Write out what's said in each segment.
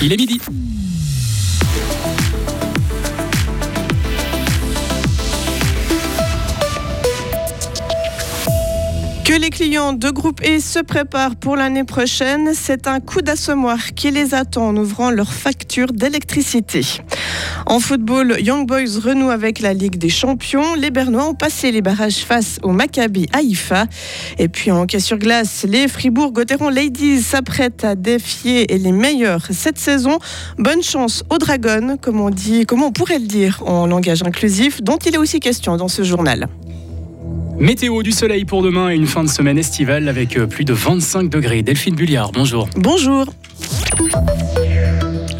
Il est midi. Que les clients de groupe E se préparent pour l'année prochaine, c'est un coup d'assommoir qui les attend en ouvrant leur facture d'électricité. En football, Young Boys renoue avec la Ligue des Champions. Les Bernois ont passé les barrages face au Maccabi Haïfa. Et puis en hockey sur glace, les Fribourg-Gotteron Ladies s'apprêtent à défier les meilleurs cette saison. Bonne chance aux Dragons, comme on dit, comment on pourrait le dire en langage inclusif, dont il est aussi question dans ce journal. Météo du soleil pour demain et une fin de semaine estivale avec euh, plus de 25 degrés. Delphine Bulliard, bonjour. Bonjour.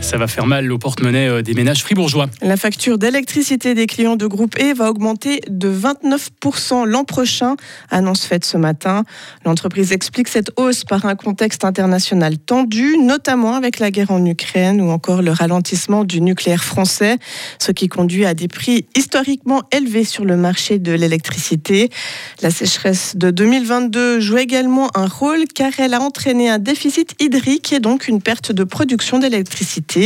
Ça va faire mal au porte-monnaie euh, des ménages fribourgeois. La facture d'électricité des clients de groupe E va augmenter de 29% l'an prochain, annonce faite ce matin. L'entreprise explique cette hausse par un contexte international tendu, notamment avec la guerre en Ukraine ou encore le ralentissement du nucléaire français, ce qui conduit à des prix historiquement élevés sur le marché de l'électricité. La sécheresse de 2022 joue également un rôle car elle a entraîné un déficit hydrique et donc une perte de production d'électricité.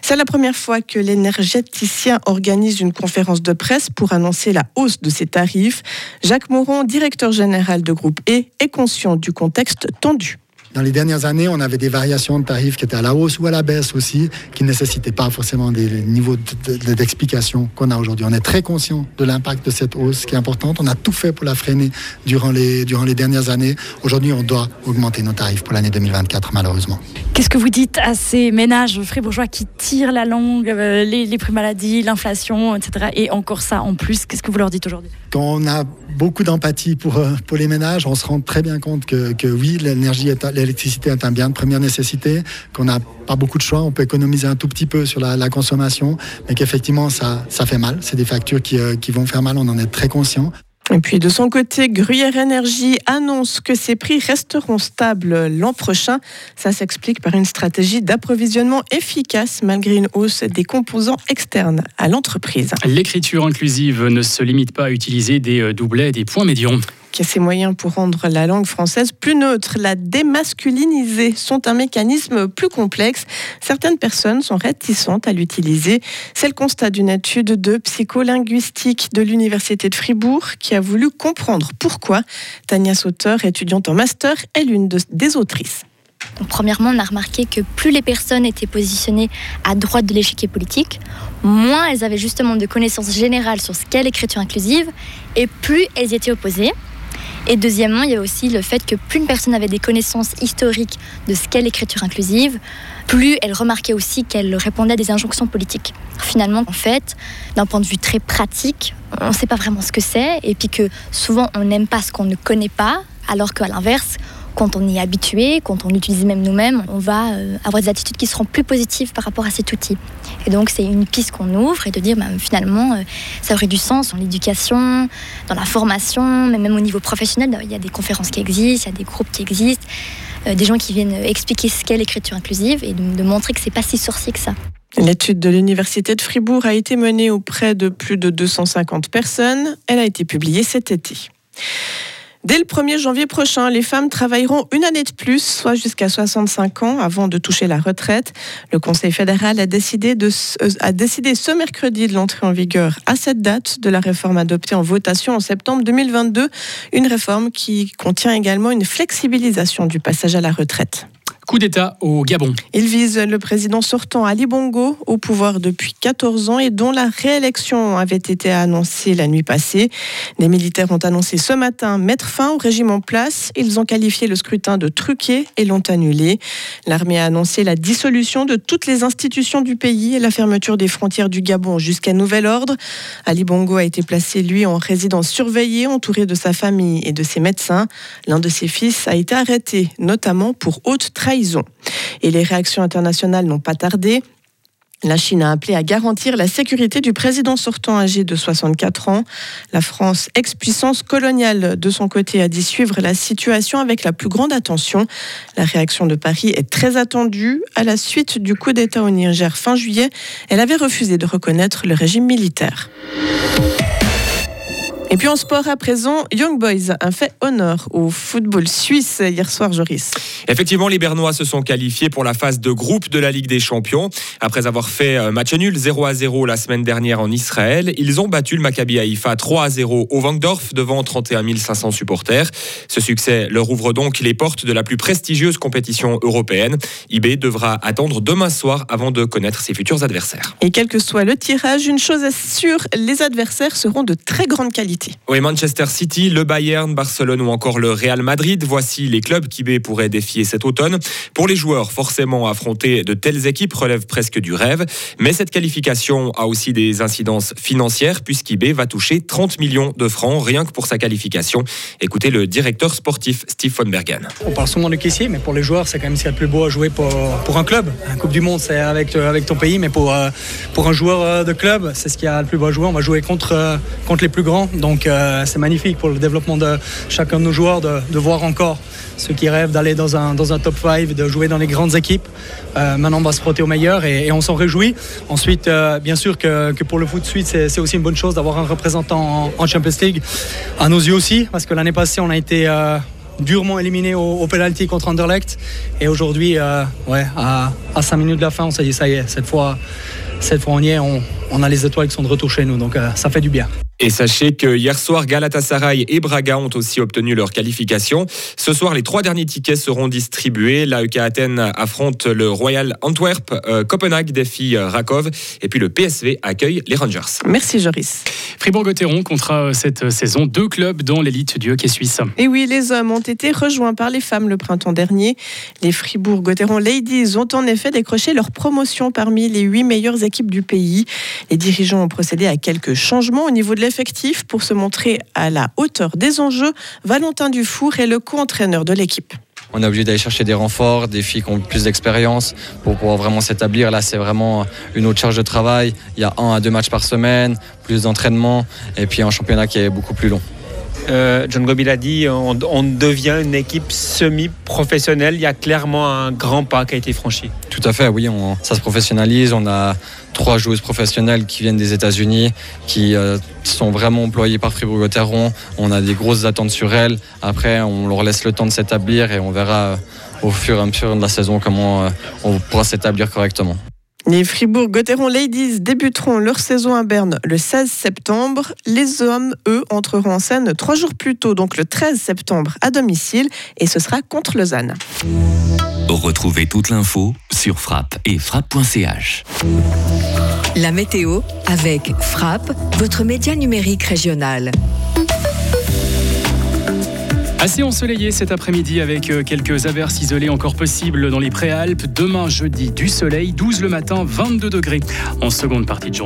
C'est la première fois que l'énergéticien organise une conférence de presse pour annoncer la hausse de ses tarifs. Jacques Moron, directeur général de groupe E, est conscient du contexte tendu. Dans les dernières années, on avait des variations de tarifs qui étaient à la hausse ou à la baisse aussi, qui ne nécessitaient pas forcément des niveaux d'explication qu'on a aujourd'hui. On est très conscient de l'impact de cette hausse qui est importante. On a tout fait pour la freiner durant les, durant les dernières années. Aujourd'hui, on doit augmenter nos tarifs pour l'année 2024, malheureusement. Qu'est-ce que vous dites à ces ménages fribourgeois qui tirent la langue, euh, les, les prix maladies, l'inflation, etc. Et encore ça en plus, qu'est-ce que vous leur dites aujourd'hui? Quand on a beaucoup d'empathie pour, euh, pour les ménages, on se rend très bien compte que, que oui, l'énergie est l'électricité est un bien de première nécessité, qu'on n'a pas beaucoup de choix, on peut économiser un tout petit peu sur la, consommation, mais qu'effectivement, ça, ça fait mal. C'est des factures qui, euh, qui vont faire mal, on en est très conscient. Et puis de son côté, Gruyère Énergie annonce que ses prix resteront stables l'an prochain. Ça s'explique par une stratégie d'approvisionnement efficace malgré une hausse des composants externes à l'entreprise. L'écriture inclusive ne se limite pas à utiliser des euh, doublets et des points médians qui a ses moyens pour rendre la langue française plus neutre. La démasculiniser sont un mécanisme plus complexe. Certaines personnes sont réticentes à l'utiliser. C'est le constat d'une étude de psycholinguistique de l'Université de Fribourg qui a voulu comprendre pourquoi. Tania Sauter, étudiante en master, est l'une des autrices. premièrement, on a remarqué que plus les personnes étaient positionnées à droite de l'échiquier politique, moins elles avaient justement de connaissances générales sur ce qu'est l'écriture inclusive, et plus elles étaient opposées. Et deuxièmement, il y a aussi le fait que plus une personne avait des connaissances historiques de ce qu'est l'écriture inclusive, plus elle remarquait aussi qu'elle répondait à des injonctions politiques. Finalement, en fait, d'un point de vue très pratique, on ne sait pas vraiment ce que c'est, et puis que souvent on n'aime pas ce qu'on ne connaît pas, alors qu'à l'inverse, quand on y est habitué, quand on l'utilise même nous-mêmes, on va euh, avoir des attitudes qui seront plus positives par rapport à cet outil. Et donc c'est une piste qu'on ouvre et de dire bah, finalement euh, ça aurait du sens dans l'éducation, dans la formation, mais même au niveau professionnel, il y a des conférences qui existent, il y a des groupes qui existent, euh, des gens qui viennent expliquer ce qu'est l'écriture inclusive et de, de montrer que c'est pas si sorcier que ça. L'étude de l'Université de Fribourg a été menée auprès de plus de 250 personnes. Elle a été publiée cet été. Dès le 1er janvier prochain, les femmes travailleront une année de plus, soit jusqu'à 65 ans, avant de toucher la retraite. Le Conseil fédéral a décidé, de, euh, a décidé ce mercredi de l'entrée en vigueur à cette date de la réforme adoptée en votation en septembre 2022. Une réforme qui contient également une flexibilisation du passage à la retraite. Coup d'État au Gabon. Il vise le président sortant Ali Bongo au pouvoir depuis 14 ans et dont la réélection avait été annoncée la nuit passée. Les militaires ont annoncé ce matin mettre fin au régime en place. Ils ont qualifié le scrutin de truqué et l'ont annulé. L'armée a annoncé la dissolution de toutes les institutions du pays et la fermeture des frontières du Gabon jusqu'à nouvel ordre. Ali Bongo a été placé, lui, en résidence surveillée, entouré de sa famille et de ses médecins. L'un de ses fils a été arrêté, notamment pour haute trahison et les réactions internationales n'ont pas tardé. La Chine a appelé à garantir la sécurité du président sortant âgé de 64 ans. La France, ex-puissance coloniale de son côté, a dit suivre la situation avec la plus grande attention. La réaction de Paris est très attendue. À la suite du coup d'État au Niger fin juillet, elle avait refusé de reconnaître le régime militaire. Et puis en sport à présent, Young Boys a fait honneur au football suisse hier soir, Joris. Effectivement, les Bernois se sont qualifiés pour la phase de groupe de la Ligue des Champions. Après avoir fait euh, match nul 0 à 0 la semaine dernière en Israël, ils ont battu le Maccabi Haïfa 3 à 0 au Wangdorf devant 31 500 supporters. Ce succès leur ouvre donc les portes de la plus prestigieuse compétition européenne. IB devra attendre demain soir avant de connaître ses futurs adversaires. Et quel que soit le tirage, une chose est sûre, les adversaires seront de très grande qualité. Oui, Manchester City, le Bayern, Barcelone ou encore le Real Madrid, voici les clubs qu'IB pourrait défier cet automne. Pour les joueurs, forcément, affronter de telles équipes relève presque du rêve. Mais cette qualification a aussi des incidences financières puisqu'IB va toucher 30 millions de francs rien que pour sa qualification. Écoutez le directeur sportif Steve von Bergen. On parle souvent de caissier, mais pour les joueurs, c'est quand même ce qu'il y a de plus beau à jouer pour, pour un club. Un Coupe du Monde, c'est avec, avec ton pays, mais pour, euh, pour un joueur euh, de club, c'est ce qu'il y a le plus beau à jouer. On va jouer contre, euh, contre les plus grands. Donc euh, c'est magnifique pour le développement de chacun de nos joueurs de, voir encore ceux qui rêvent d'aller dans un, dans un top 5, de jouer dans les grandes équipes. Euh, maintenant, on va se frotter au meilleur et, on s'en réjouit. Ensuite, euh, bien sûr que, pour le foot suite, c'est aussi une bonne chose d'avoir un représentant en, Champions League. À nos yeux aussi, parce que l'année passée, on a été durement éliminé au, au, penalty contre Anderlecht. Et aujourd'hui, ouais, à, à 5 minutes de la fin, on s'est dit ça y est, cette fois, cette fois on y est, on a les étoiles qui sont de retour chez nous. Donc ça fait du bien. Et sachez que hier soir, Galatasaray et Braga ont aussi obtenu leur qualification. Ce soir, les trois derniers tickets seront distribués. L'AEK Athènes affronte le Royal Antwerp, euh, Copenhague défie Rakov et puis le PSV accueille les Rangers. Merci Joris. Fribourg-Gotteron comptera cette saison deux clubs dans l'élite du hockey suisse. Et oui, les hommes ont été rejoints par les femmes le printemps dernier. Les Fribourg-Gotteron Ladies ont en effet décroché leur promotion parmi les huit meilleures équipes du pays. Les dirigeants ont procédé à quelques changements au niveau de pour se montrer à la hauteur des enjeux. Valentin Dufour est le co-entraîneur de l'équipe. On est obligé d'aller chercher des renforts, des filles qui ont plus d'expérience pour pouvoir vraiment s'établir. Là, c'est vraiment une autre charge de travail. Il y a un à deux matchs par semaine, plus d'entraînement et puis un championnat qui est beaucoup plus long. Euh, John Gobi l'a dit, on, devient une équipe semi-professionnelle. Il y a clairement un grand pas qui a été franchi. Tout à fait, oui, on, ça se professionnalise. On a trois joueuses professionnelles qui viennent des États-Unis, qui euh, sont vraiment employées par Fribourg-Gotteron. On a des grosses attentes sur elles. Après, on leur laisse le temps de s'établir et on verra euh, au fur et à mesure de la saison comment on pourra s'établir correctement. Les Fribourg-Gotteron Ladies débuteront leur saison à Berne le 16 septembre. Les hommes, eux, entreront en scène trois jours plus tôt, donc le 13 septembre, à domicile, et ce sera contre Lausanne. Retrouvez toute l'info sur frappe et frappe.ch. La météo avec Frappe, votre média numérique régional. Assez ensoleillé cet après-midi avec quelques averses isolées encore possibles dans les préalpes. Demain jeudi, du soleil, 12 le matin, 22 degrés en seconde partie de journée.